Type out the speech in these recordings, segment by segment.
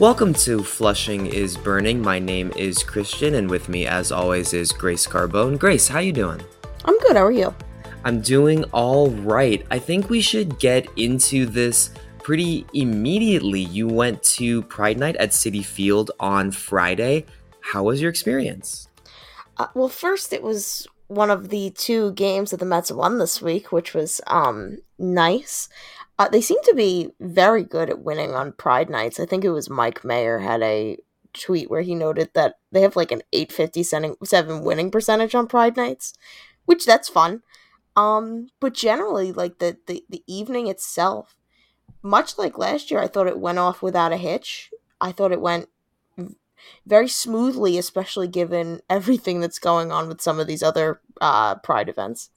Welcome to Flushing is Burning. My name is Christian, and with me, as always, is Grace Carbone. Grace, how you doing? I'm good. How are you? I'm doing all right. I think we should get into this pretty immediately. You went to Pride Night at Citi Field on Friday. How was your experience? Uh, well, first, it was one of the two games that the Mets won this week, which was um nice. Uh, they seem to be very good at winning on Pride nights. I think it was Mike Mayer had a tweet where he noted that they have like an 857 winning percentage on Pride nights, which that's fun. Um, but generally, like the, the the evening itself, much like last year, I thought it went off without a hitch. I thought it went very smoothly, especially given everything that's going on with some of these other uh, Pride events.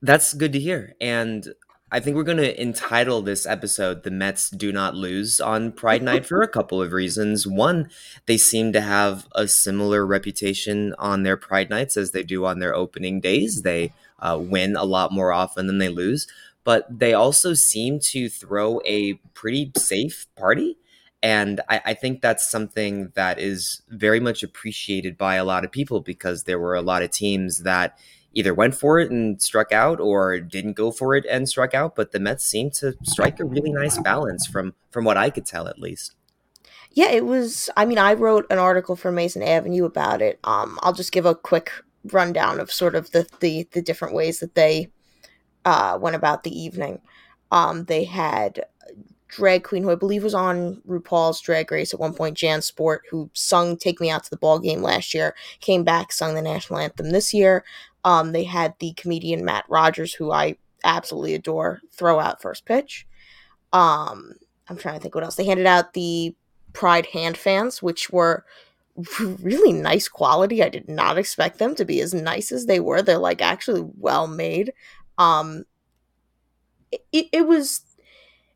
That's good to hear. And I think we're going to entitle this episode The Mets Do Not Lose on Pride Night for a couple of reasons. One, they seem to have a similar reputation on their Pride Nights as they do on their opening days. They uh, win a lot more often than they lose, but they also seem to throw a pretty safe party. And I, I think that's something that is very much appreciated by a lot of people because there were a lot of teams that either went for it and struck out or didn't go for it and struck out but the mets seemed to strike a really nice balance from from what i could tell at least yeah it was i mean i wrote an article for Amazin' Avenue about it um i'll just give a quick rundown of sort of the the, the different ways that they uh went about the evening um they had drag queen who I believe was on RuPaul's Drag Race at one point, Jan Sport, who sung "Take Me Out to the Ball Game" last year, came back, sung the national anthem this year. Um, they had the comedian Matt Rogers, who I absolutely adore, throw out first pitch. Um, I'm trying to think what else. They handed out the Pride hand fans, which were really nice quality. I did not expect them to be as nice as they were. They're like actually well made. Um, it, it was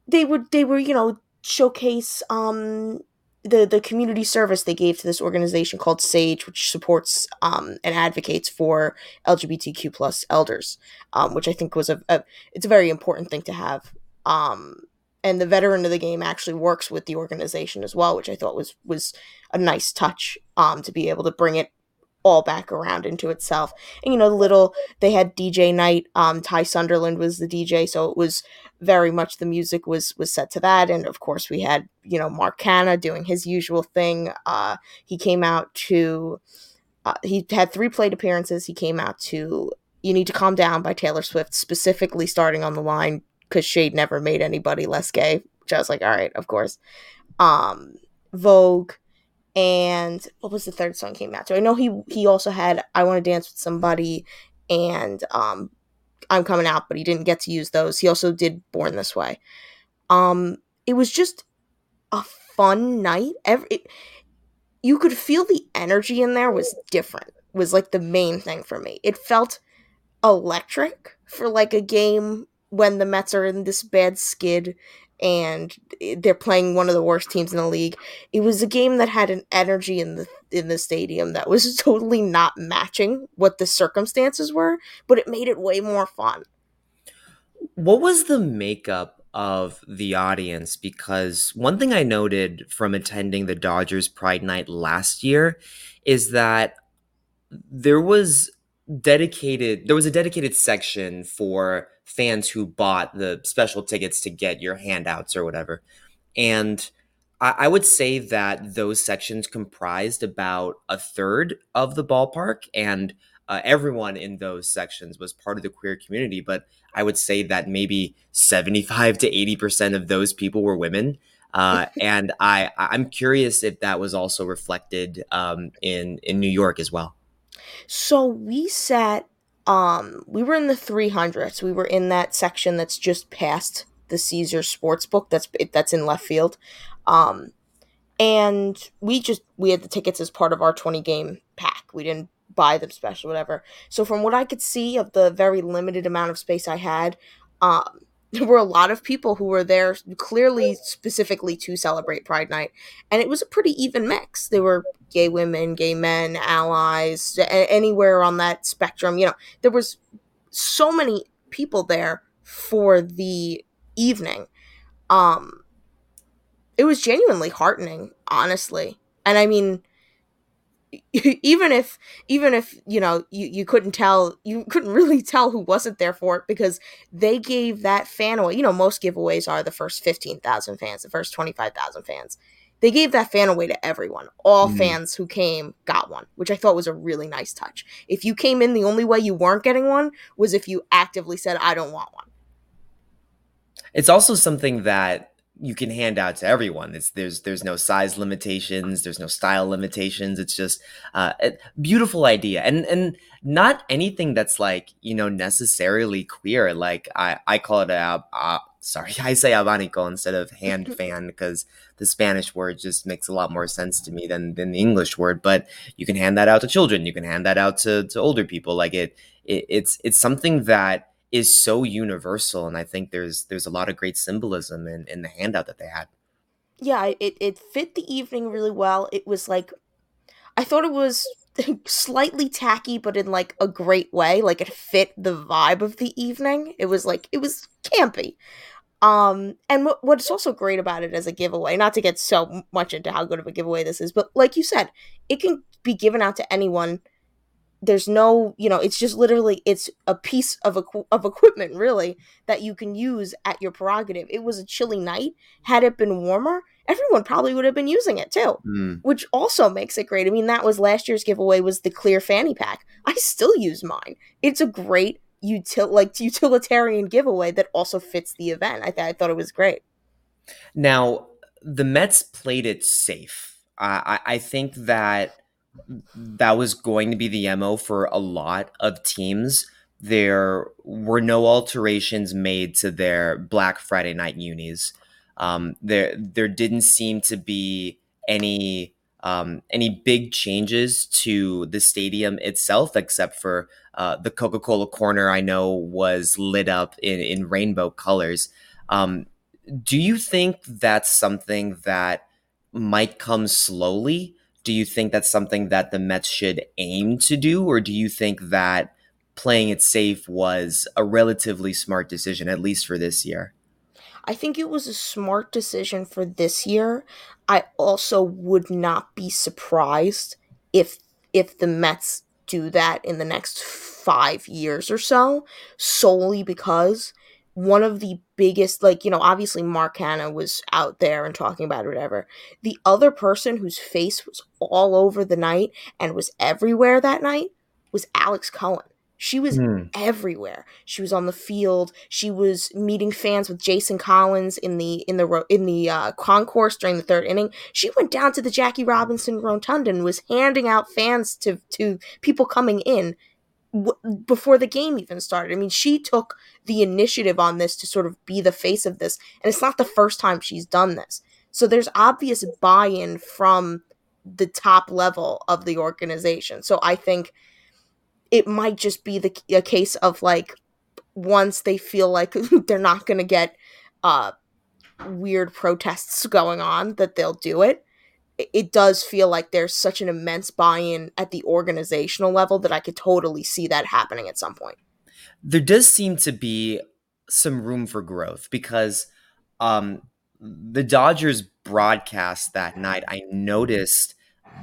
they would they were you know showcase um the the community service they gave to this organization called Sage, which supports um, and advocates for LGBTQ plus elders, um, which I think was a, a, it's a very important thing to have. Um, and the veteran of the game actually works with the organization as well, which I thought was was a nice touch um, to be able to bring it all back around into itself. And you know, the little they had DJ night. Um, Ty Sunderland was the DJ, so it was very much the music was was set to that. And of course, we had you know Mark Canha doing his usual thing. Uh, he came out to uh, he had three plate appearances. He came out to "You Need to Calm Down" by Taylor Swift, specifically starting on the line because Shade never made anybody less gay. Which I was like, all right, of course. Um, Vogue and what was the third song came out to? I know he he also had I Want to Dance with Somebody and um I'm Coming Out, but he didn't get to use those. He also did Born This Way. Um it was just a fun night. Every it, you could feel the energy in there was different. Was like the main thing for me. It felt electric for like a game when the Mets are in this bad skid and they're playing one of the worst teams in the league. It was a game that had an energy in the in the stadium that was totally not matching what the circumstances were, but it made it way more fun. What was the makeup of the audience? Because one thing I noted from attending the Dodgers Pride Night last year is that there was dedicated there was a dedicated section for fans who bought the special tickets to get your handouts or whatever. And I, I would say that those sections comprised about a third of the ballpark. And uh, everyone in those sections was part of the queer community, but I would say that maybe 75 to 80% of those people were women. Uh, and I, I'm curious if that was also reflected um, in, in New York as well. So we sat, um, we were in the 300s. We were in that section that's just past the Caesars Sportsbook. That's that's in left field. Um, and we just we had the tickets as part of our 20 game pack. We didn't buy them special, whatever. So from what I could see of the very limited amount of space I had, um, there were a lot of people who were there clearly specifically to celebrate Pride Night, and it was a pretty even mix. There were gay women, gay men, allies, anywhere on that spectrum. You know, there was so many people there for the evening. Um, it was genuinely heartening, honestly, and I mean even if even if you know you, you couldn't tell you couldn't really tell who wasn't there for it because they gave that fan away. You know most giveaways are the first 15,000 fans the first 25,000 fans. They gave that fan away to everyone. All mm. fans who came got one which i thought was a really nice touch. If you came in the only way you weren't getting one was if you actively said i don't want one. It's also something that you can hand out to everyone. It's there's there's no size limitations, there's no style limitations. It's just uh, a beautiful idea, and and not anything that's like you know necessarily queer. Like I I call it a uh, sorry I say abanico instead of hand fan because the Spanish word just makes a lot more sense to me than than the English word. But you can hand that out to children. You can hand that out to to older people. Like it, it it's it's something that is so universal and i think there's there's a lot of great symbolism in in the handout that they had. Yeah it it fit the evening really well. It was like i thought it was slightly tacky but in like a great way. Like it fit the vibe of the evening. It was like it was campy. Um and what, what's also great about it as a giveaway not to get so much into how good of a giveaway this is but like you said it can be given out to anyone there's no you know it's just literally it's a piece of equ- of equipment really that you can use at your prerogative. It was a chilly night. Had it been warmer everyone probably would have been using it too mm. which also makes it great. I mean that was last year's giveaway was the clear fanny pack. I still use mine. It's a great util like utilitarian giveaway that also fits the event. I, th- I thought it was great. Now the mets played it safe. Uh, I, I think that that was going to be the MO for a lot of teams. There were no alterations made to their Black Friday night unis. Um, there, there didn't seem to be any um, any big changes to the stadium itself, except for uh, the Coca Cola corner. I know was lit up in in rainbow colors. Um, do you think that's something that might come slowly? Do you think that's something that the Mets should aim to do, or do you think that playing it safe was a relatively smart decision, at least for this year? I think it was a smart decision for this year. I also would not be surprised if if the Mets do that in the next 5 years or so solely because one of the biggest like you know obviously mark Canha was out there and talking about it whatever. The other person whose face was all over the night and was everywhere that night was alex cohen. She was mm. everywhere. She was on the field. She was meeting fans with jason collins in the in the in the uh, concourse during the third inning. She went down to the jackie robinson rotunda and was handing out fans to to people coming in w- before the game even started. I mean, she took the initiative on this to sort of be the face of this, and it's not the first time she's done this. So there's obvious buy-in from the top level of the organization. So I think it might just be the a case of like once they feel like they're not going to get uh weird protests going on that they'll do it it does feel like there's such an immense buy-in at the organizational level that I could totally see that happening at some point. There does seem to be some room for growth because um, the Dodgers broadcast that night. I noticed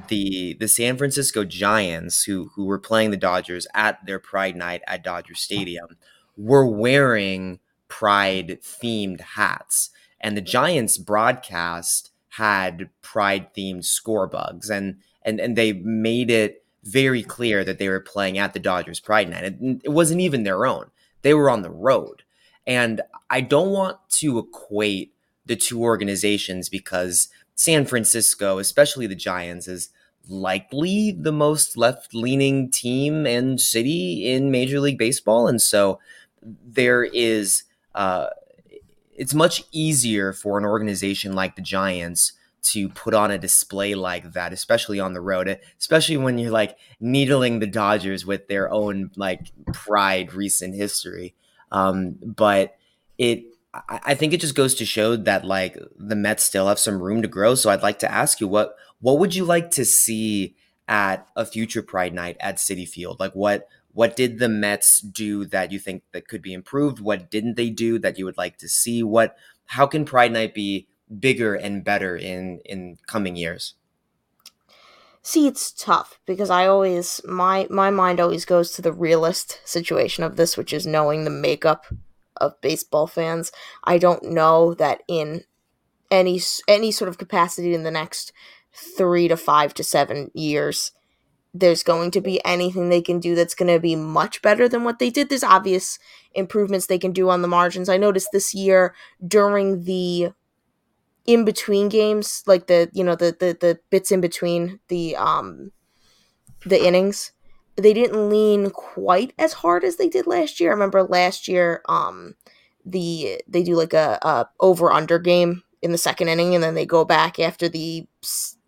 the the San Francisco Giants, who who were playing the Dodgers at their Pride night at Dodger Stadium, were wearing Pride themed hats, and the Giants broadcast had pride themed score bugs and and and they made it very clear that they were playing at the Dodgers Pride Night. It, it wasn't even their own. They were on the road. And I don't want to equate the two organizations because San Francisco, especially the Giants, is likely the most left leaning team and city in Major League Baseball. And so there is, uh, it's much easier for an organization like the Giants to put on a display like that, especially on the road, especially when you're like needling the Dodgers with their own like pride recent history. Um, but it, I think it just goes to show that like the Mets still have some room to grow. So I'd like to ask you what what would you like to see at a future Pride Night at Citi Field? Like what what did the Mets do that you think that could be improved? What didn't they do that you would like to see? What how can Pride Night be bigger and better in in coming years? See, it's tough because I always my my mind always goes to the realist situation of this, which is knowing the makeup of baseball fans. I don't know that in any any sort of capacity in the next 3 to 5 to 7 years there's going to be anything they can do that's going to be much better than what they did. There's obvious improvements they can do on the margins. I noticed this year during the in between games, like the you know the the the bits in between the um the innings, they didn't lean quite as hard as they did last year. I remember last year, um, the they do like a, a over under game in the second inning, and then they go back after the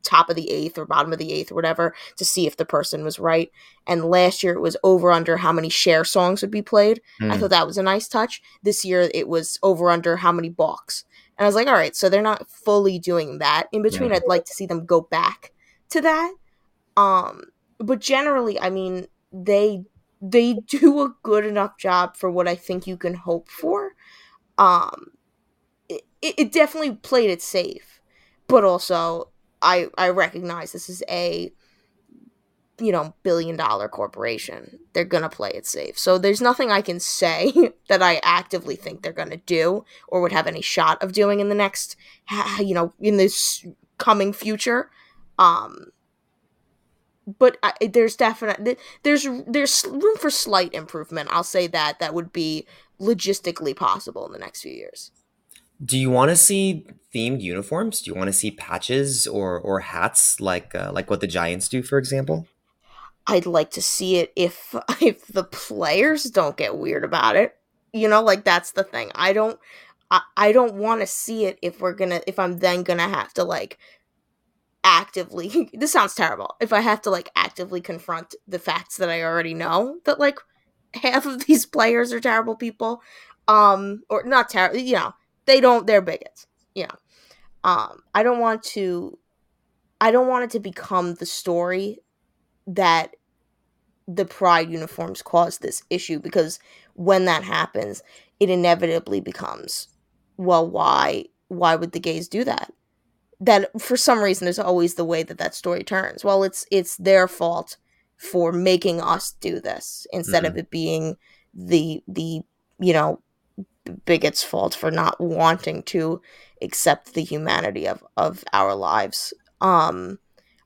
top of the eighth or bottom of the eighth or whatever to see if the person was right. And last year it was over under how many Cher songs would be played. Mm. I hmm. thought that was a nice touch. This year it was over under how many balks. And I was like, all right, so they're not fully doing that. In between, yeah. I'd like to see them go back to that. Um, but generally, I mean, they they do a good enough job for what I think you can hope for. Um, it, it definitely played it safe, but also I I recognize this is a you know billion dollar corporation. They're gonna play it safe. So there's nothing I can say that I actively think they're gonna do or would have any shot of doing in the next you know in this coming future. Um, but I, there's definitely there's there's room for slight improvement. I'll say that that would be logistically possible in the next few years. Do you want to see themed uniforms? Do you want to see patches or or hats like uh, like what the Giants do, for example? I'd like to see it if if the players don't get weird about it. You know, like that's the thing. I don't I, I don't want to see it if we're gonna if I'm then gonna have to like actively this sounds terrible if i have to like actively confront the facts that i already know that like half of these players are terrible people um or not terrible you know they don't they're bigots you know um i don't want to i don't want it to become the story that the pride uniforms caused this issue because when that happens it inevitably becomes well why why would the gays do that that for some reason there's always the way that that story turns. Well, it's it's their fault for making us do this instead mm-hmm. of it being the the you know bigot's fault for not wanting to accept the humanity of of our lives. Um,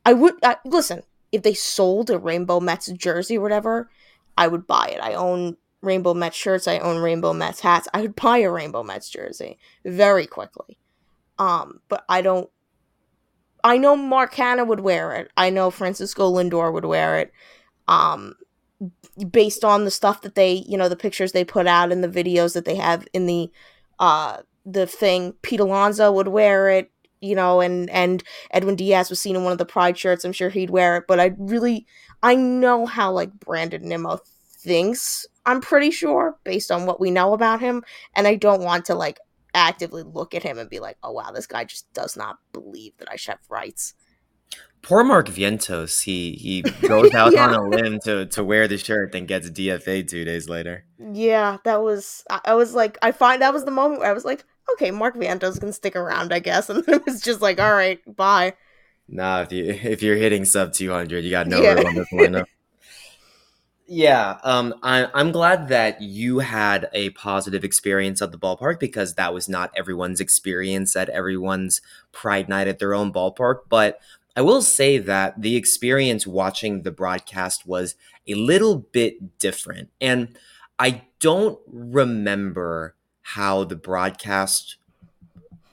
I would I, listen if they sold a Rainbow Mets jersey or whatever, I would buy it. I own Rainbow Mets shirts. I own Rainbow Mets hats. I would buy a Rainbow Mets jersey very quickly. Um, but I don't I know Mark Canha would wear it. I know Francisco Lindor would wear it. Um, based on the stuff that they, you know, the pictures they put out and the videos that they have in the, uh, the thing. Pete Alonso would wear it, you know, and and Edwin Diaz was seen in one of the Pride shirts. I'm sure he'd wear it. But I really, I know how like Brandon Nimmo thinks. I'm pretty sure based on what we know about him, and I don't want to like actively look at him and be like, oh wow, this guy just does not believe that I should have rights. Poor Mark Vientos, he he goes out yeah. on a limb to to wear the shirt, then gets DFA two days later. Yeah, that was I, I was like, I find that was the moment where I was like, okay, Mark Vientos can stick around, I guess, and then it was just like, all right, bye. Nah, if you if you're hitting sub two hundred, you got no yeah. room on this lineup. Yeah, um, I, I'm glad that you had a positive experience at the ballpark because that was not everyone's experience at everyone's Pride Night at their own ballpark. But I will say that the experience watching the broadcast was a little bit different. And I don't remember how the broadcast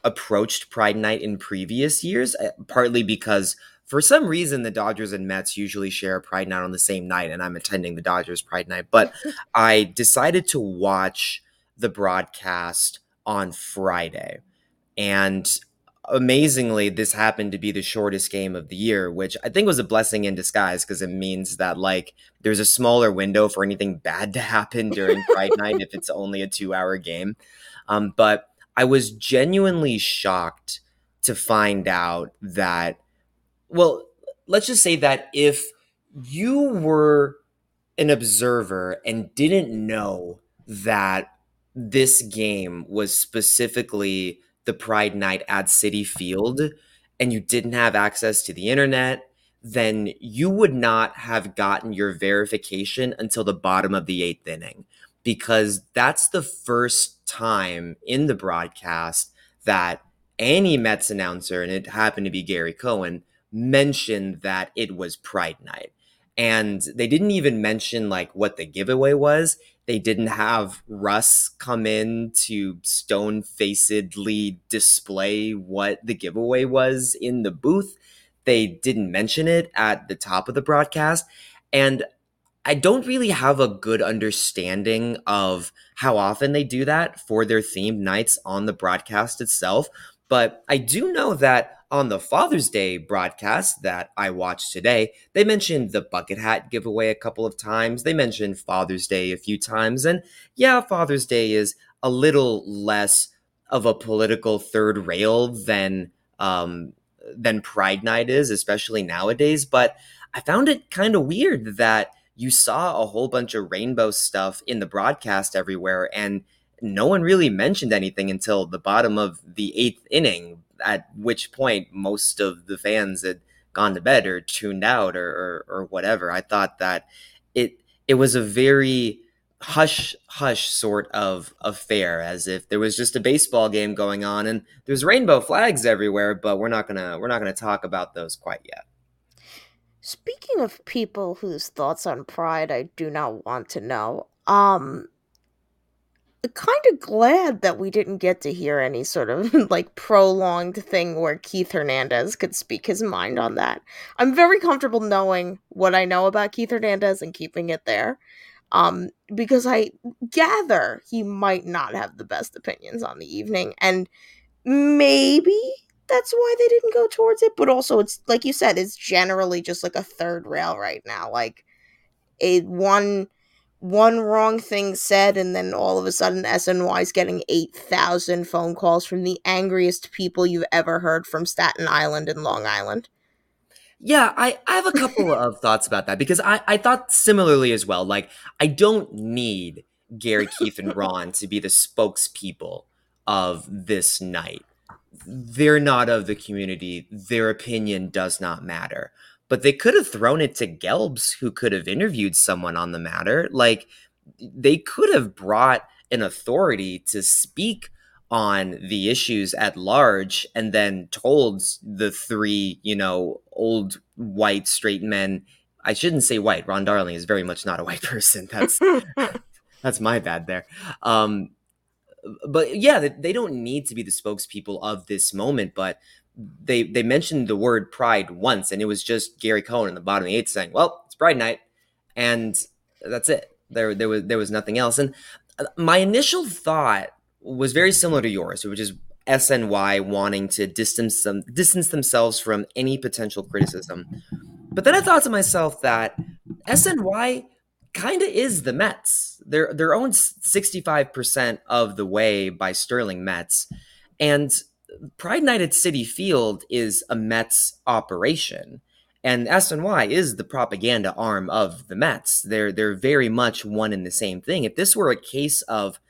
approached Pride Night in previous years, uh, partly because for some reason the Dodgers and Mets usually share Pride Night on the same night, and I'm attending the Dodgers Pride Night. But I decided to watch the broadcast on Friday. And amazingly, this happened to be the shortest game of the year, which I think was a blessing in disguise because it means that like there's a smaller window for anything bad to happen during Pride Night if it's only a two hour game. Um, but I was genuinely shocked to find out that, well, let's just say that if you were an observer and didn't know that this game was specifically the Pride Night at Citi Field and you didn't have access to the internet, then you would not have gotten your verification until the bottom of the eighth inning because that's the first time in the broadcast that any Mets announcer, and it happened to be Gary Cohen, mentioned that it was Pride Night. And they didn't even mention like what the giveaway was. They didn't have Russ come in to stone facedly display what the giveaway was in the booth. They didn't mention it at the top of the broadcast. And I don't really have a good understanding of how often they do that for their themed nights on the broadcast itself. But I do know that on the Father's Day broadcast that I watched today, they mentioned the bucket hat giveaway a couple of times. They mentioned Father's Day a few times. And yeah, Father's Day is a little less of a political third rail than um, than Pride Night is, especially nowadays. But I found it kind of weird that you saw a whole bunch of rainbow stuff in the broadcast everywhere and no one really mentioned anything until the bottom of the eighth inning, at which point most of the fans had gone to bed or tuned out or, or, or whatever. I thought that it it was a very hush hush sort of affair as if there was just a baseball game going on and there's rainbow flags everywhere but we're not gonna we're not gonna talk about those quite yet speaking of people whose thoughts on pride i do not want to know um kind of glad that we didn't get to hear any sort of like prolonged thing where Keith Hernandez could speak his mind on that. I'm very comfortable knowing what I know about Keith Hernandez and keeping it there. Um, because I gather he might not have the best opinions on the evening, and maybe that's why they didn't go towards it. But also, it's like you said, it's generally just like a third rail right now. Like a one one wrong thing said, and then all of a sudden SNY is getting 8,000 phone calls from the angriest people you've ever heard from Staten Island and Long Island. Yeah, I, I have a couple of thoughts about that because I, I thought similarly as well. Like, I don't need Gary, Keith, and Ron to be the spokespeople of this night. They're not of the community. Their opinion does not matter but they could have thrown it to Gelbs, who could have interviewed someone on the matter. Like they could have brought an authority to speak on the issues at large and then told the three, you know, old white straight men. I shouldn't say white. Ron Darling is very much not a white person. That's that's my bad there. Um, but yeah, they don't need to be the spokespeople of this moment, but they they mentioned the word pride once, and it was just Gary Cohen in the bottom of the eighth saying, "Well, it's Pride Night," and that's it. There there was there was nothing else. And uh, my initial thought was very similar to yours, which is SNY wanting to distance them distance themselves from any potential criticism. But then I thought to myself that SNY kind of is the Mets. They're they're owned 65% of the way by Sterling Mets. And Pride Night at Citi Field is a Mets operation. And SNY is the propaganda arm of the Mets. They're they're very much one and the same thing. If this were a case of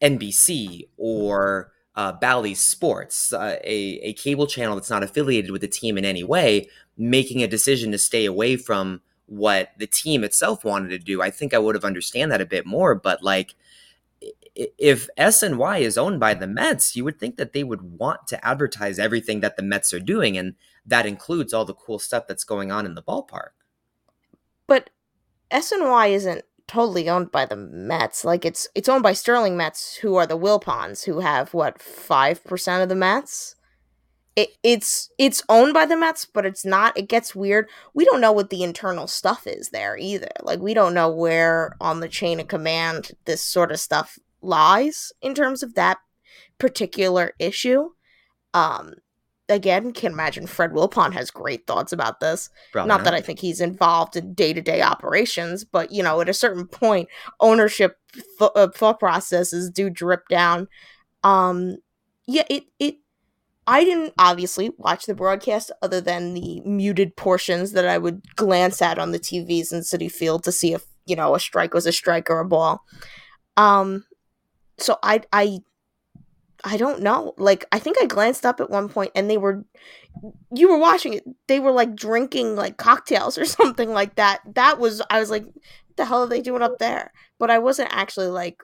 NBC or uh, Bally Sports, uh, a, a cable channel that's not affiliated with the team in any way, making a decision to stay away from what the team itself wanted to do, I think I would have understand that a bit more. But like if SNY is owned by the Mets, you would think that they would want to advertise everything that the Mets are doing, and that includes all the cool stuff that's going on in the ballpark. But SNY isn't totally owned by the Mets. Like it's it's owned by Sterling Mets, who are the Wilpons, who have what five percent of the Mets. It, it's it's owned by the Mets, but it's not. It gets weird. We don't know what the internal stuff is there either. Like we don't know where on the chain of command this sort of stuff lies in terms of that particular issue. Um, again, can imagine Fred Wilpon has great thoughts about this. Probably not, not that I think he's involved in day to day operations, but you know, at a certain point, ownership th- uh, thought processes do drip down. Um, yeah, it it. I didn't obviously watch the broadcast other than the muted portions that I would glance at on the TVs in Citi Field to see if you know a strike was a strike or a ball. Um, so I I I don't know. Like I think I glanced up at one point and they were you were watching it. They were like drinking like cocktails or something like that. That was I was like what the hell are they doing up there? But I wasn't actually like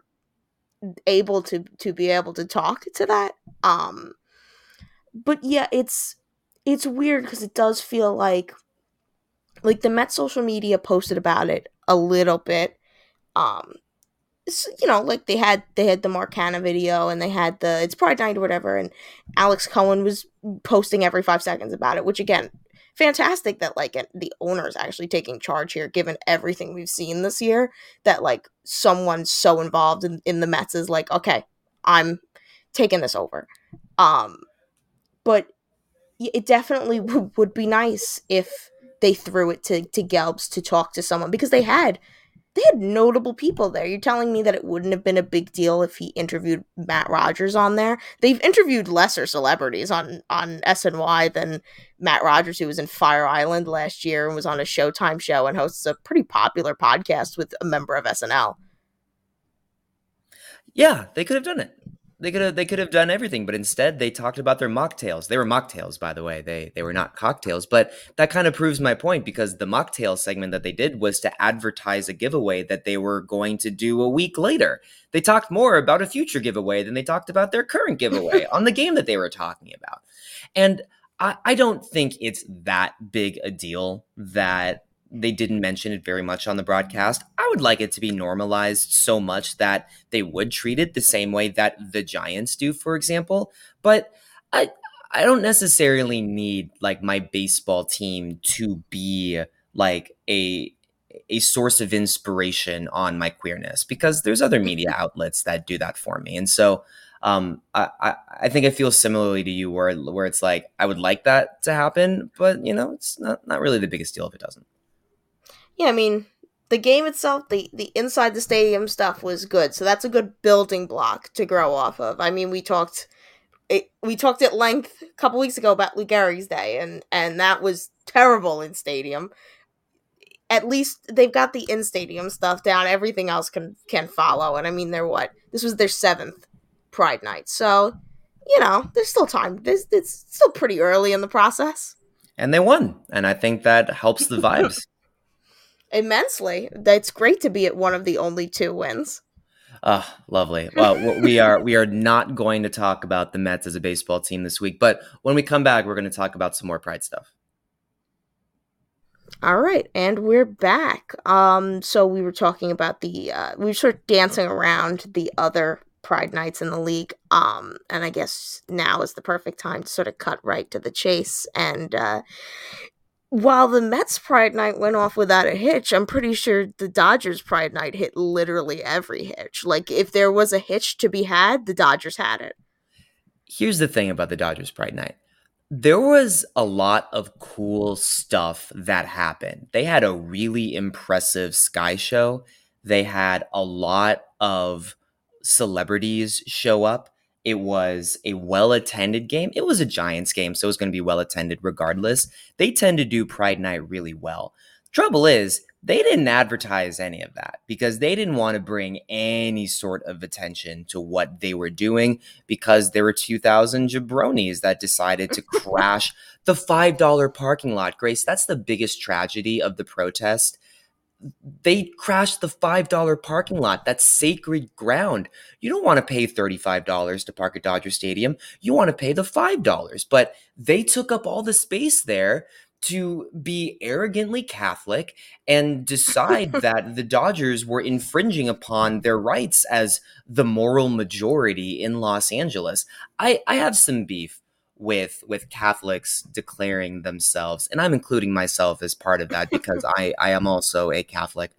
able to to be able to talk to that. Um but yeah, it's it's weird cuz it does feel like like the Met social media posted about it a little bit. Um you know, like they had they had the Mark Canha video and they had the it's Pride Night or whatever, and Alex Cohen was posting every five seconds about it, which again, fantastic that like the owner is actually taking charge here, given everything we've seen this year. That like someone so involved in, in the Mets is like, okay, I'm taking this over. Um, but it definitely w- would be nice if they threw it to to Gelbs to talk to someone because they had they had notable people there. You're telling me that it wouldn't have been a big deal if he interviewed Matt Rogers on there. They've interviewed lesser celebrities on on SNY than Matt Rogers, who was in Fire Island last year and was on a Showtime show and hosts a pretty popular podcast with a member of SNL. Yeah, they could have done it. They could have they could have done everything, but instead they talked about their mocktails. They were mocktails, by the way. They they were not cocktails, but that kind of proves my point because the mocktail segment that they did was to advertise a giveaway that they were going to do a week later. They talked more about a future giveaway than they talked about their current giveaway on the game that they were talking about. And I, I don't think it's that big a deal that they didn't mention it very much on the broadcast. I would like it to be normalized so much that they would treat it the same way that the Giants do, for example. But I I don't necessarily need like my baseball team to be like a a source of inspiration on my queerness because there's other media outlets that do that for me. And so um, I, I think I feel similarly to you where where it's like I would like that to happen, but you know, it's not not really the biggest deal if it doesn't yeah, I mean, the game itself, the the inside the stadium stuff was good, so that's a good building block to grow off of. I mean, we talked it, we talked at length a couple weeks ago about Lou Gehrig's Day, and and that was terrible in stadium. At least they've got the in stadium stuff down. Everything else can can follow. And I mean, they're what this was their seventh Pride Night, so you know there's still time. There's, it's still pretty early in the process. And they won, and I think that helps the vibes immensely. It's great to be at one of the only two wins. Oh, lovely. Well, we are we are not going to talk about the Mets as a baseball team this week, but when we come back, we're going to talk about some more Pride stuff. All right, and we're back. Um, so we were talking about the uh, we were sort of dancing around the other Pride nights in the league. Um, and I guess now is the perfect time to sort of cut right to the chase and uh, while the Mets Pride Night went off without a hitch, I'm pretty sure the Dodgers Pride Night hit literally every hitch. Like if there was a hitch to be had, the Dodgers had it. Here's the thing about the Dodgers Pride Night. There was a lot of cool stuff that happened. They had a really impressive sky show. They had a lot of celebrities show up. It was a well attended game. It was a Giants game, so it was going to be well attended regardless. They tend to do Pride Night really well. Trouble is, they didn't advertise any of that because they didn't want to bring any sort of attention to what they were doing because there were 2,000 jabronis that decided to crash the $5 parking lot. Grace, that's the biggest tragedy of the protest they crashed the $5 parking lot. That's sacred ground. You don't want to pay $35 to park at Dodger Stadium. You want to pay the $5. But they took up all the space there to be arrogantly Catholic and decide that the Dodgers were infringing upon their rights as the moral majority in Los Angeles. I, I have some beef with with Catholics declaring themselves, and I'm including myself as part of that because I, I am also a Catholic,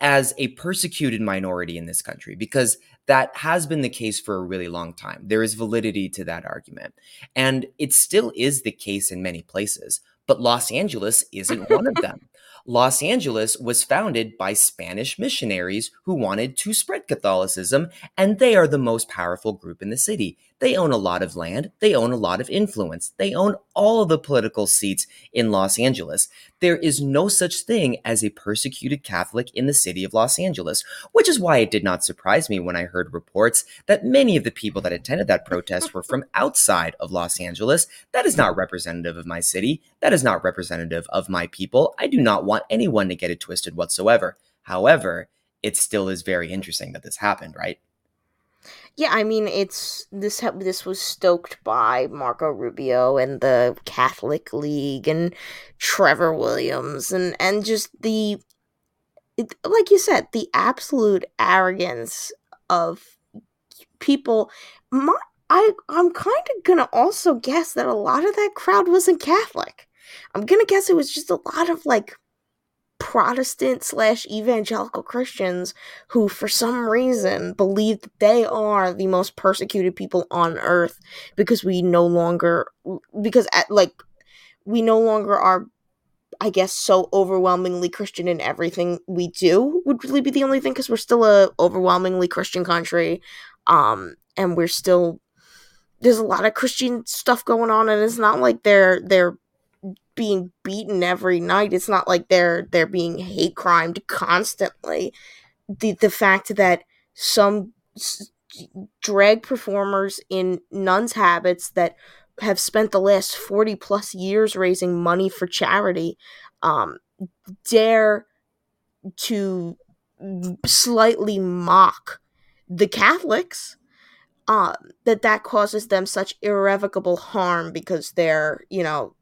as a persecuted minority in this country, because that has been the case for a really long time. There is validity to that argument. And it still is the case in many places but Los Angeles isn't one of them. Los Angeles was founded by Spanish missionaries who wanted to spread Catholicism, and they are the most powerful group in the city. They own a lot of land, they own a lot of influence, they own all of the political seats in Los Angeles. There is no such thing as a persecuted Catholic in the city of Los Angeles, which is why it did not surprise me when I heard reports that many of the people that attended that protest were from outside of Los Angeles. That is not representative of my city. That is not representative of my people. I do not want anyone to get it twisted whatsoever. However, it still is very interesting that this happened, right? Yeah, I mean, it's this. This was stoked by Marco Rubio and the Catholic League and Trevor Williams and and just the, it, like you said, the absolute arrogance of people. My, I I'm kind of gonna also guess that a lot of that crowd wasn't Catholic. I'm gonna guess it was just a lot of like Protestant slash evangelical Christians who, for some reason, believe that they are the most persecuted people on earth because we no longer, because at, like, we no longer are, I guess, so overwhelmingly Christian in everything we do would really be the only thing because we're still a overwhelmingly Christian country, um, and we're still there's a lot of Christian stuff going on, and it's not like they're they're being beaten every night. It's not like they're they're being hate crimed constantly. The the fact that some drag performers in nuns habits that have spent the last 40 plus years raising money for charity um, dare to slightly mock the Catholics um, that that causes them such irrevocable harm because they're you know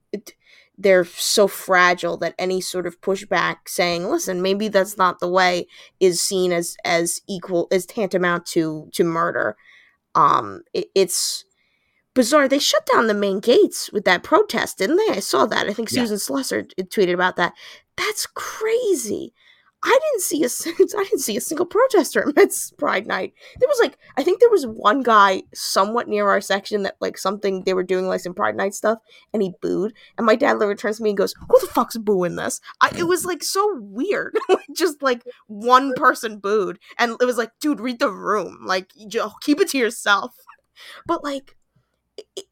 they're so fragile that any sort of pushback saying listen maybe that's not the way is seen as as equal as tantamount to to murder. Um it, it's bizarre. They shut down the main gates with that protest didn't they? I saw that. I think yeah. susan slusser tweeted about that. That's crazy I didn't see a I didn't see a single protester at Mets Pride Night. There was like I think there was one guy somewhat near our section that like something they were doing like some Pride Night stuff, and he booed. And my dad literally turns to me and goes, "Who the fuck's booing this?" I, it was like so weird. Just like one person booed, and it was like, dude, read the room. Like, oh, keep it to yourself. But like,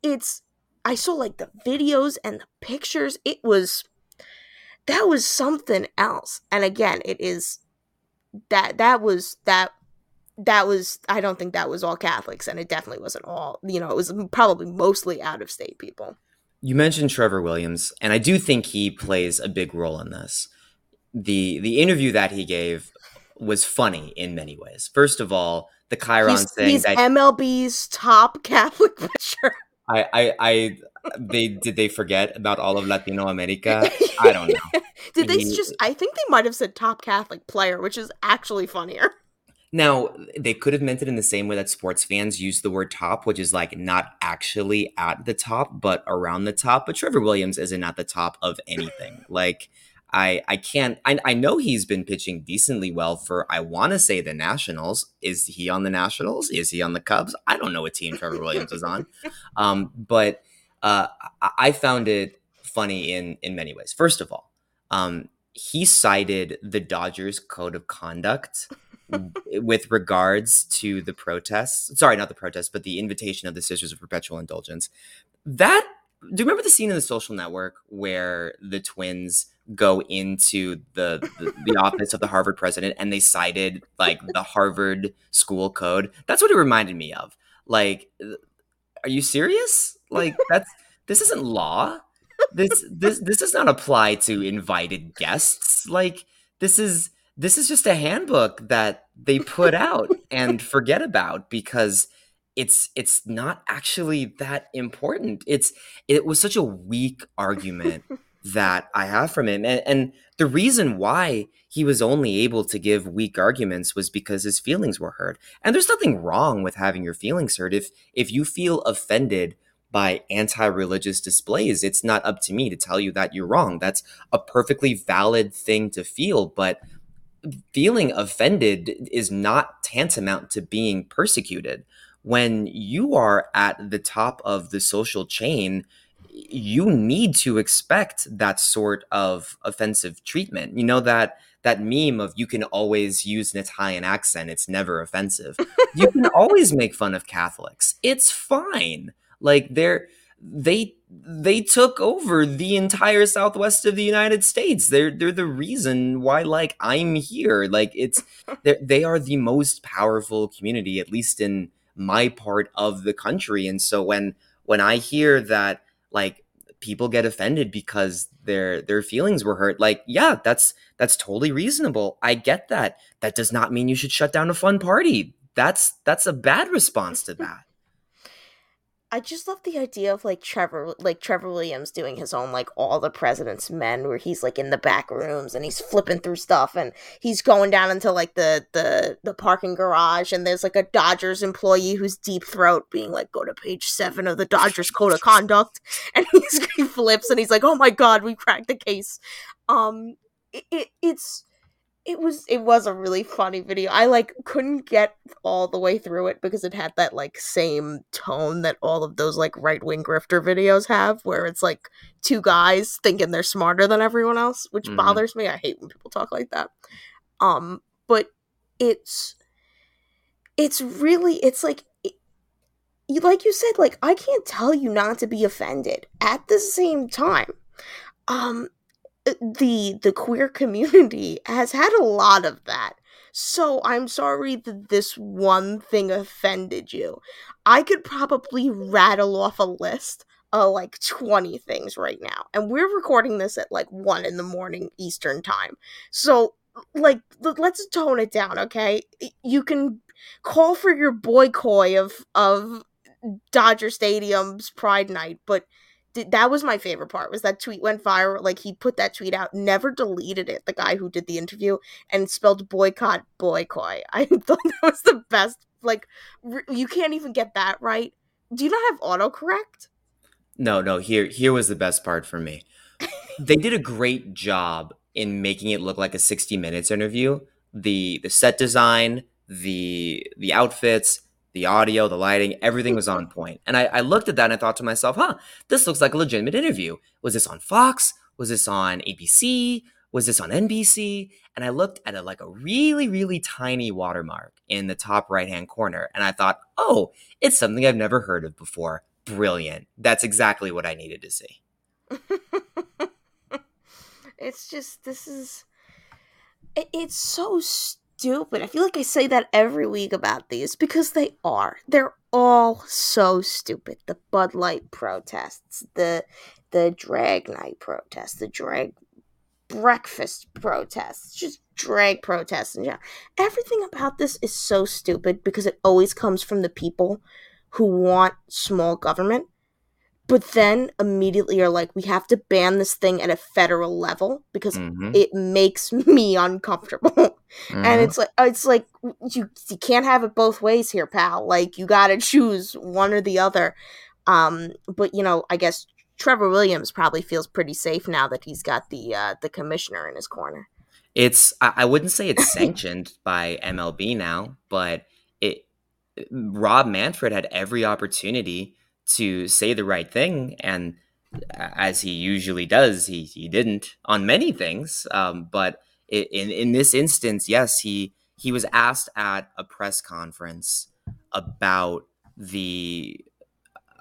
it's I saw like the videos and the pictures. It was that was something else. And again, it is that that was that that was I don't think that was all Catholics and it definitely wasn't all, you know, it was probably mostly out of state people. You mentioned Trevor Williams and I do think he plays a big role in this. The the interview that he gave was funny in many ways. First of all, the Chiron he's, thing he's that MLB's top Catholic pitcher. I, I, I, they did they forget about all of Latino America? I don't know. did they he, just? I think they might have said top Catholic player, which is actually funnier. Now they could have meant it in the same way that sports fans use the word top, which is like not actually at the top, but around the top. But Trevor Williams isn't at the top of anything. like I I can't I, I know he's been pitching decently well for I want to say the Nationals. Is he on the Nationals? Is he on the Cubs? I don't know what team Trevor Williams is on. Um, but uh, I found it funny in in many ways. First of all, um, he cited the Dodgers code of conduct with regards to the protests. Sorry, not the protests, but the invitation of the Sisters of Perpetual Indulgence. That do you remember the scene in the social network where the twins go into the, the, the office of the Harvard president and they cited like the Harvard school code. That's what it reminded me of. Like, uh, are you serious? Like that's this isn't law. This this this does not apply to invited guests. Like this is this is just a handbook that they put out and forget about because it's it's not actually that important. It's it was such a weak argument that I have from him. And, and the reason why he was only able to give weak arguments was because his feelings were hurt. And there's nothing wrong with having your feelings hurt. If if you feel offended by anti-religious displays, it's not up to me to tell you that you're wrong. That's a perfectly valid thing to feel, but feeling offended is not tantamount to being persecuted. When you are at the top of the social chain, you need to expect that sort of offensive treatment. You know that that meme of you can always use an Italian accent, it's never offensive. you can always make fun of Catholics. It's fine. Like they're they they took over the entire southwest of the United States. They're they're the reason why like I'm here. Like it's they are the most powerful community, at least in my part of the country. And so when when I hear that like people get offended because their their feelings were hurt. Like yeah that's that's totally reasonable. I get that. That does not mean you should shut down a fun party. That's that's a bad response to that I just love the idea of like Trevor, like Trevor Williams doing his own like all the president's men, where he's like in the back rooms and he's flipping through stuff and he's going down into like the the the parking garage and there's like a Dodgers employee who's deep throat being like, go to page seven of the Dodgers code of conduct, and he flips and he's like, oh my god, we cracked the case. Um, it, it it's it was it was a really funny video. I like couldn't get all the way through it because it had that like same tone that all of those like right wing grifter videos have, where it's like two guys thinking they're smarter than everyone else, which mm-hmm. bothers me. I hate when people talk like that. Um, but it's it's really it's like it, like you said, like I can't tell you not to be offended. At the same time, um, the the queer community has had a lot of that. So I'm sorry that this one thing offended you. I could probably rattle off a list of like 20 things right now. And we're recording this at like 1 in the morning Eastern time. So like let's tone it down, okay? You can call for your boycott of of Dodger Stadium's Pride Night, but that was my favorite part was that tweet went viral like he put that tweet out never deleted it the guy who did the interview and spelled boycott boycott. I thought that was the best like r- you can't even get that right. Do you not have autocorrect? No no here here was the best part for me. They did a great job in making it look like a 60 minutes interview. The the set design the the outfits the audio, the lighting, everything was on point. And I, I, looked at that and I thought to myself, huh, this looks like a legitimate interview. Was this on Fox? Was this on ABC? Was this on NBC? And I looked at a, like a really, really tiny watermark in the top right hand corner. And I thought, oh, it's something I've never heard of before. Brilliant. That's exactly what I needed to see. it's just, this is, it, it's so stupid stupid. I feel like I say that every week about these because they are. They're all so stupid. The Bud Light protests, the the drag night protests, the drag breakfast protests, just drag protests and general. Everything about this is so stupid because it always comes from the people who want small government but then immediately are like we have to ban this thing at a federal level because mm-hmm. it makes me uncomfortable mm-hmm. and it's like it's like you you can't have it both ways here pal like you got to choose one or the other um but you know i guess trevor williams probably feels pretty safe now that he's got the uh the commissioner in his corner it's i wouldn't say it's sanctioned by mlb now but it rob manfred had every opportunity to say the right thing and as he usually does he, he didn't on many things um, but in in this instance yes he he was asked at a press conference about the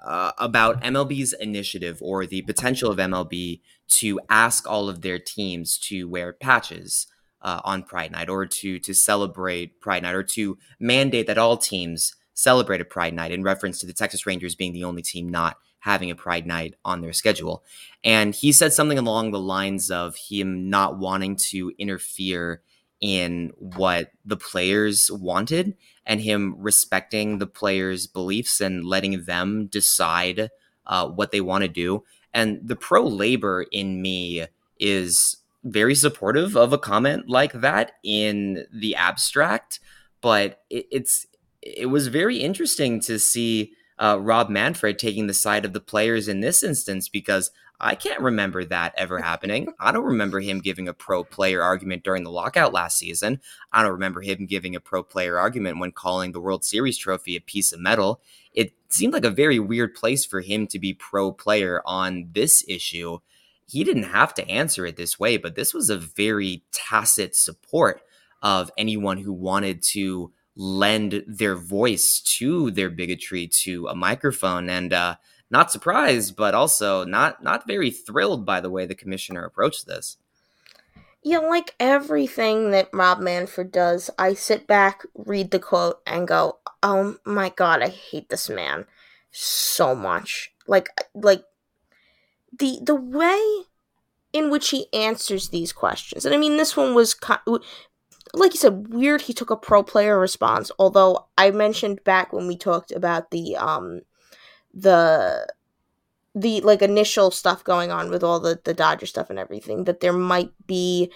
uh, about MLB's initiative or the potential of MLB to ask all of their teams to wear patches uh, on Pride Night or to to celebrate Pride Night or to mandate that all teams celebrated Pride Night in reference to the Texas Rangers being the only team not having a Pride Night on their schedule. And he said something along the lines of him not wanting to interfere in what the players wanted and him respecting the players' beliefs and letting them decide uh, what they want to do. And the pro labor in me is very supportive of a comment like that in the abstract, but it, it's it was very interesting to see uh, Rob Manfred taking the side of the players in this instance because I can't remember that ever happening. I don't remember him giving a pro player argument during the lockout last season. I don't remember him giving a pro player argument when calling the World Series trophy a piece of metal. It seemed like a very weird place for him to be pro player on this issue. He didn't have to answer it this way, but this was a very tacit support of anyone who wanted to lend their voice to their bigotry to a microphone. And uh, not surprised, but also not not very thrilled by the way the commissioner approached this. Yeah, like everything that Rob Manfred does, I sit back, read the quote, and go, "Oh my god, I hate this man so much." Like, like the the way in which he answers these questions, and I mean, this one was like you said, weird. He took a pro player response, although I mentioned back when we talked about the um the the like initial stuff going on with all the the Dodger stuff and everything that there might be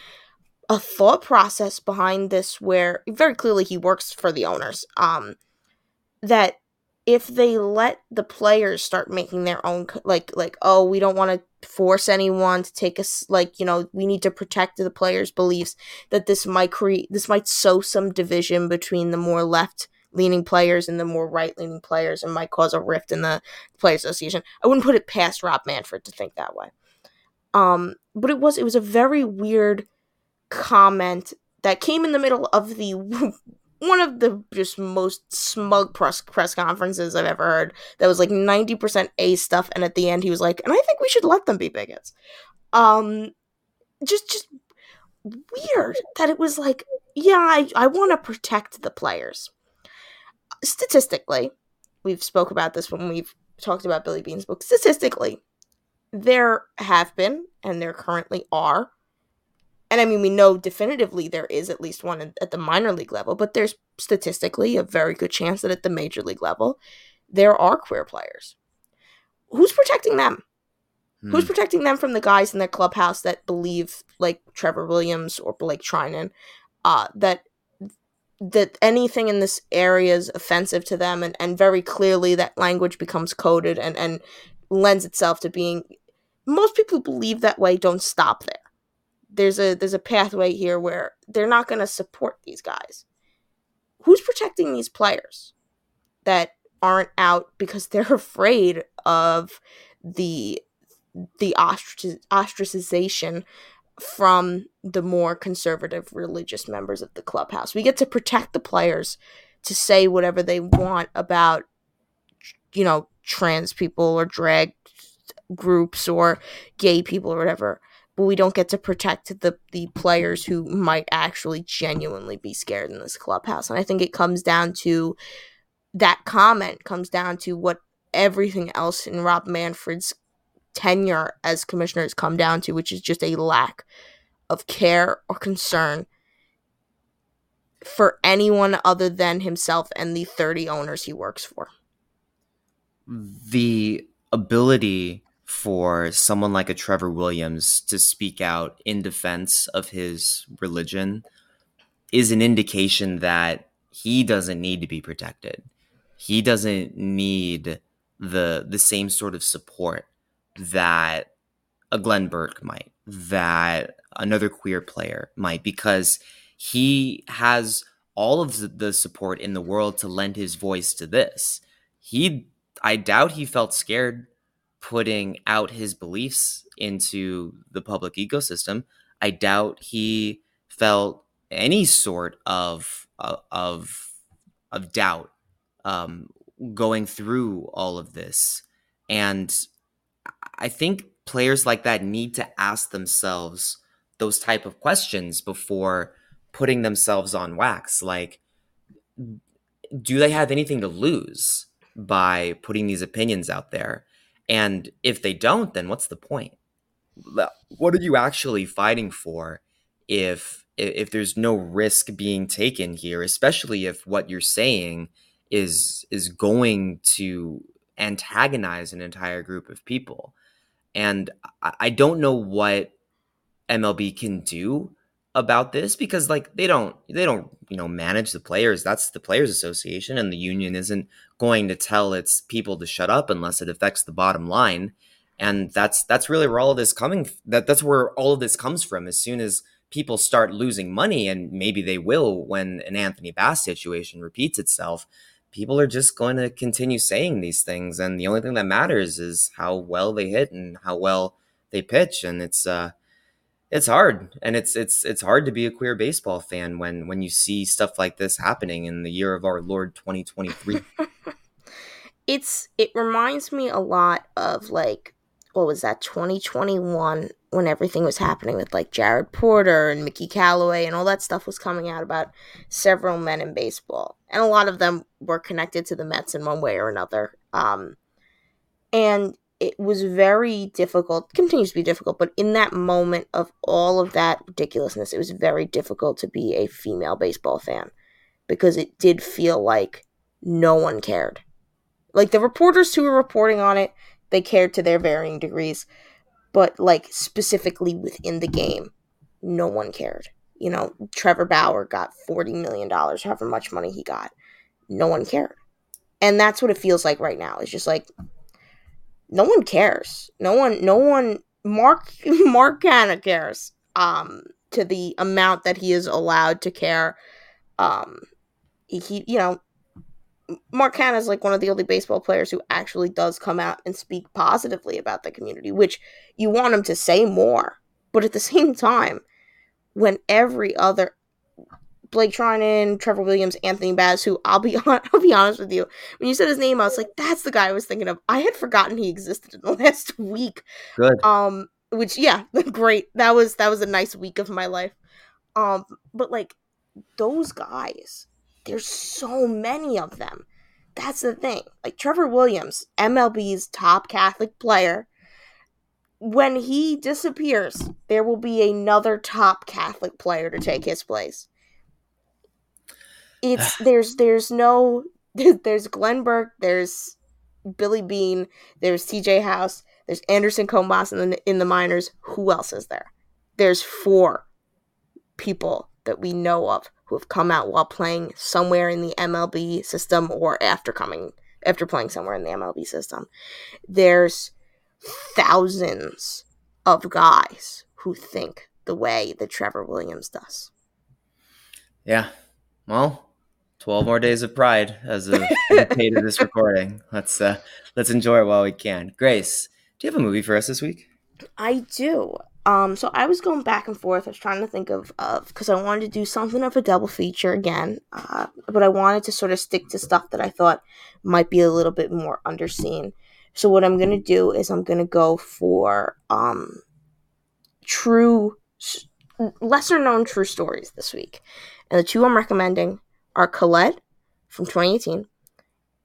a thought process behind this where very clearly he works for the owners um that if they let the players start making their own like like oh we don't want to force anyone to take us like you know we need to protect the players beliefs that this might create this might sow some division between the more left leaning players and the more right leaning players and might cause a rift in the Players Association. I wouldn't put it past Rob Manfred to think that way. Um, but it was it was a very weird comment that came in the middle of the one of the just most smug press press conferences I've ever heard. That was like ninety percent A stuff, and at the end he was like, "And I think we should let them be bigots." Um, just just weird that it was like, yeah, I I want to protect the players statistically, we've spoke about this when we've talked about Billy Bean's book. Statistically, there have been and there currently are, and I mean we know definitively there is at least one at the minor league level, but there's statistically a very good chance that at the major league level there are queer players. Who's protecting them? Hmm. Who's protecting them from the guys in their clubhouse that believe, like Trevor Williams or Blake Treinen, uh, that that anything in this area is offensive to them and, and very clearly that language becomes coded and, and lends itself to being most people who believe that way don't stop there there's a there's a pathway here where they're not going to support these guys who's protecting these players that aren't out because they're afraid of the the ostracization from the more conservative religious members of the clubhouse. We get to protect the players to say whatever they want about you know trans people or drag groups or gay people or whatever but we don't get to protect the the players who might actually genuinely be scared in this clubhouse and i think it comes down to that comment comes down to what everything else in rob manfred's tenure as commissioner has come down to, which is just a lack of care or concern for anyone other than himself and the 30 owners he works for. The ability for someone like a Trevor Williams to speak out in defense of his religion is an indication that he doesn't need to be protected. He doesn't need the the same sort of support that a Glenn Burke might, that another queer player might, because he has all of the support in the world to lend his voice to this. He, I doubt he felt scared putting out his beliefs into the public ecosystem. I doubt he felt any sort of uh, of of doubt um, going through all of this, and I think players like that need to ask themselves those type of questions before putting themselves on wax. Like, do they have anything to lose by putting these opinions out there? And if they don't, then what's the point? What are you actually fighting for if if there's no risk being taken here, especially if what you're saying is is going to antagonize an entire group of people. And I, don't know what MLB can do about this because like they don't they don't you know manage the players that's the players association and the union isn't going to tell its people to shut up unless it affects the bottom line. And that's that's really where all of this coming that that's where all of this comes from. As soon as people start losing money and maybe they will when an Anthony Bass situation repeats itself people are just going to continue saying these things. And the only thing that matters is how well they hit and how well they pitch. And it's uh it's hard and it's it's it's hard to be a queer baseball fan when when you see stuff like this happening in the year of our lord 2023 it's it reminds me a lot of like what was that 2021 when everything was happening with like Jared Porter and Mickey Callaway and all that stuff was coming out about several men in baseball. And a lot of them were connected to the Mets in one way or another. Um, and it was very difficult, continues to be difficult, but in that moment of all of that ridiculousness, it was very difficult to be a female baseball fan because it did feel like no one cared. Like the reporters who were reporting on it, they cared to their varying degrees but like specifically within the game, no one cared. You know, Trevor Bauer got $40 million, however much money he got. No one cared. And that's what it feels like right now. It's just like no one cares. No one no one Mark Mark Canha cares um to the amount that he is allowed to care. Um he you know Mark Canha is like one of the only baseball players who actually does come out and speak positively about the community, which you want him to say more. But at the same time, when every other Blake Treinen, Trevor Williams, Anthony Bass, who I'll be on, I'll be honest with you, when you said his name, I was like, that's the guy I was thinking of. I had forgotten he existed in the last week. Good. Um, which yeah, great. That was that was a nice week of my life. Um, but like those guys there's so many of them. That's the thing. Like Trevor Williams, MLB's top Catholic player, when he disappears, there will be another top Catholic player to take his place. It's there's there's no there's Glenn Burke, there's Billy Bean, there's TJ House, there's Anderson Comas in the in the minors. Who else is there? There's four people that we know of who have come out while playing somewhere in the MLB system or after coming after playing somewhere in the MLB system. There's thousands of guys who think the way that Trevor Williams does. Yeah. Well, 12 more days of pride as of the date of this recording. Let's uh let's enjoy it while we can. Grace, do you have a movie for us this week? I do. Um, so I was going back and forth. I was trying to think of of because I wanted to do something of a double feature again, uh, but I wanted to sort of stick to stuff that I thought might be a little bit more underseen. So what I'm gonna do is I'm gonna go for um, true, lesser known true stories this week, and the two I'm recommending are Colette from 2018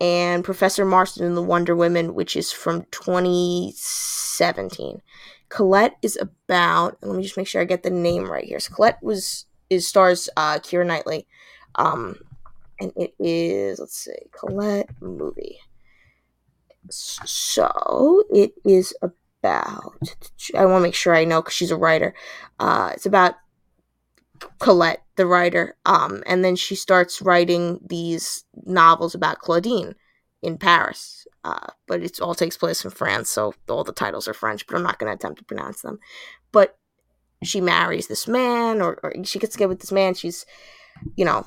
and Professor Marston and the Wonder Women, which is from 2017. Colette is about. Let me just make sure I get the name right here. So Colette was is stars uh, Keira Knightley, um, and it is let's see, Colette movie. So it is about. I want to make sure I know because she's a writer. Uh, it's about Colette, the writer, um, and then she starts writing these novels about Claudine in Paris. Uh, but it all takes place in France, so all the titles are French, but I'm not going to attempt to pronounce them. But she marries this man, or, or she gets together with this man. She's, you know,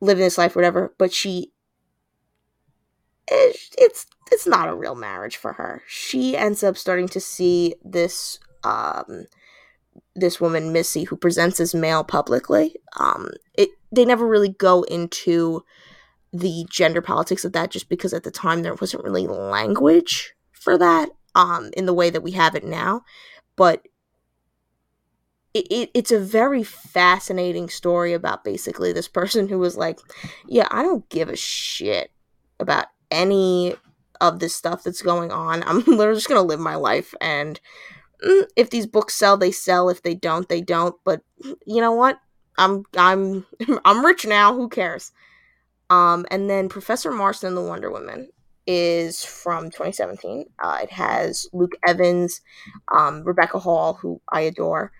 living this life, whatever. But she, it's, it's it's not a real marriage for her. She ends up starting to see this um this woman Missy who presents as male publicly. Um, it they never really go into the gender politics of that just because at the time there wasn't really language for that um in the way that we have it now but it, it, it's a very fascinating story about basically this person who was like yeah i don't give a shit about any of this stuff that's going on. I'm literally just gonna live my life, and if these books sell, they sell. If they don't, they don't. But you know what? I'm I'm I'm rich now. Who cares? Um, and then Professor Marston and the Wonder Woman is from 2017. Uh, it has Luke Evans, um, Rebecca Hall, who I adore,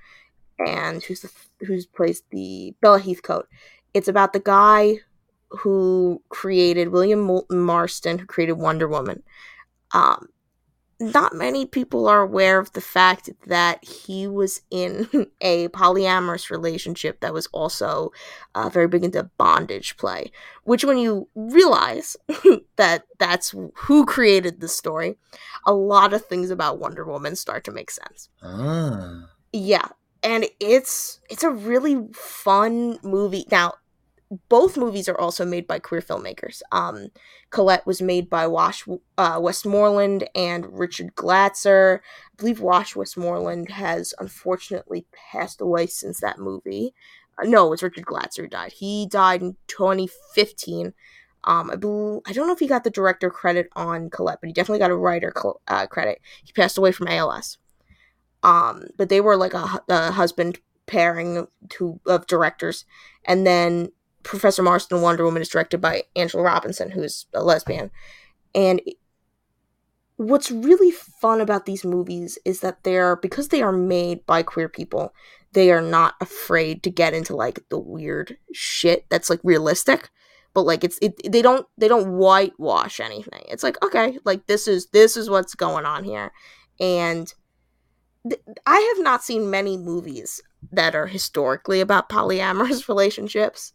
and who's the, who's plays the Bella Heathcote. It's about the guy who created William Moulton Marston, who created Wonder Woman. Um, not many people are aware of the fact that he was in a polyamorous relationship that was also uh, very big into bondage play. Which, when you realize that that's who created the story, a lot of things about Wonder Woman start to make sense. Ah. Yeah, and it's it's a really fun movie. Now, both movies are also made by queer filmmakers. Um, Colette was made by Wash uh, Westmoreland and Richard Glatzer. I believe Wash Westmoreland has unfortunately passed away since that movie. Uh, no, it's Richard Glatzer who died. He died in 2015. Um, I I don't know if he got the director credit on Colette, but he definitely got a writer uh, credit. He passed away from ALS. Um, but they were like a, a husband pairing to of directors, and then Professor Marston Wonder Woman is directed by Angela Robinson, who's a lesbian. And what's really fun about these movies is that they're because they are made by queer people, they are not afraid to get into like the weird shit that's like realistic. But like it's it they don't they don't whitewash anything. It's like, okay, like this is this is what's going on here. And th- I have not seen many movies that are historically about polyamorous relationships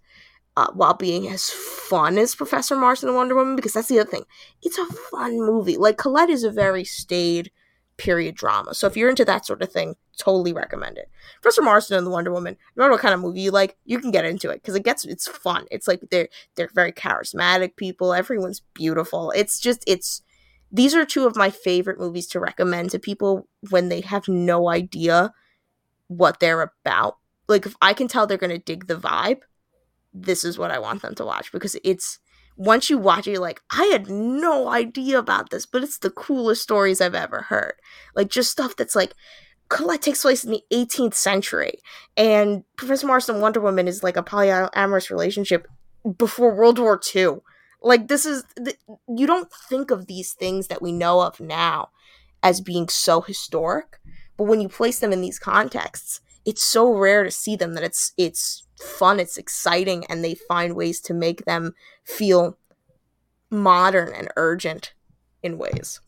uh, while being as fun as Professor Mars and Wonder Woman, because that's the other thing. It's a fun movie. Like Colette is a very staid period drama. So if you're into that sort of thing, totally recommend it. Professor Marston and the Wonder Woman, no matter what kind of movie you like, you can get into it because it gets it's fun. It's like they're they're very charismatic people. Everyone's beautiful. It's just it's these are two of my favorite movies to recommend to people when they have no idea what they're about. Like if I can tell they're gonna dig the vibe, this is what I want them to watch because it's once you watch it, you're like, I had no idea about this, but it's the coolest stories I've ever heard. Like just stuff that's like Colette takes place in the 18th century, and Professor Marston Wonder Woman is like a polyamorous relationship before World War II. Like this is you don't think of these things that we know of now as being so historic, but when you place them in these contexts, it's so rare to see them that it's it's fun, it's exciting, and they find ways to make them feel modern and urgent in ways.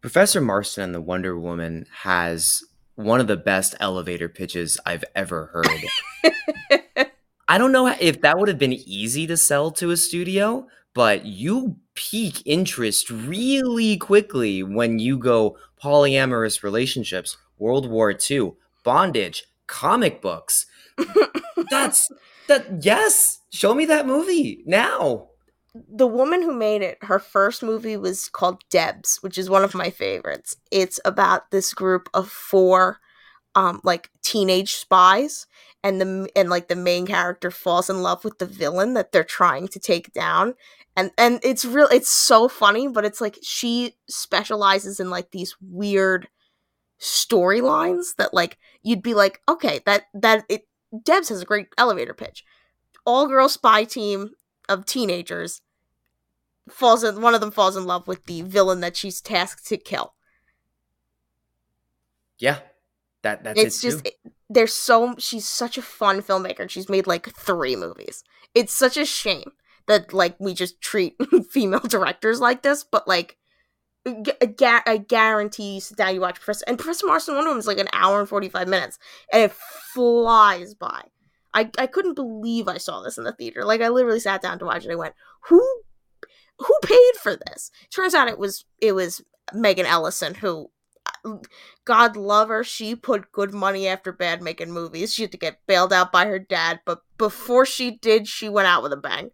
Professor Marston and the Wonder Woman has one of the best elevator pitches I've ever heard. I don't know if that would have been easy to sell to a studio, but you peak interest really quickly when you go polyamorous relationships, World War II, bondage, comic books. That's that yes, show me that movie now. The woman who made it, her first movie was called Debs, which is one of my favorites. It's about this group of four um like teenage spies and the and like the main character falls in love with the villain that they're trying to take down and and it's real it's so funny but it's like she specializes in like these weird storylines that like you'd be like okay that that it Debs has a great elevator pitch. All girl spy team of teenagers falls in one of them falls in love with the villain that she's tasked to kill. Yeah. That that's it's it just it, there's so she's such a fun filmmaker. She's made like 3 movies. It's such a shame that like we just treat female directors like this, but like I guarantee you sit down, you watch Professor, and Professor Marston Wonder Woman is like an hour and 45 minutes, and it flies by. I, I couldn't believe I saw this in the theater. Like, I literally sat down to watch it. I went, who who paid for this? Turns out it was it was Megan Ellison who uh, God love her, she put good money after bad making movies. She had to get bailed out by her dad, but before she did, she went out with a bang.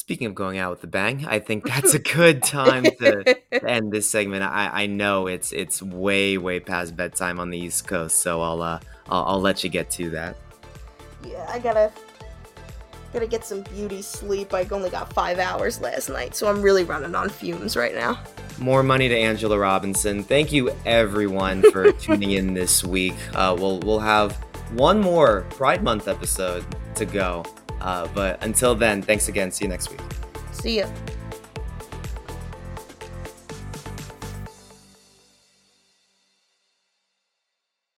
Speaking of going out with a bang, I think that's a good time to end this segment. I, I know it's it's way way past bedtime on the East Coast, so I'll uh I'll, I'll let you get to that. Yeah, I gotta Gotta get some beauty sleep. I only got five hours last night, so I'm really running on fumes right now. More money to Angela Robinson. Thank you everyone for tuning in this week. Uh, we'll we'll have one more Pride Month episode to go. Uh, but until then, thanks again. See you next week. See ya.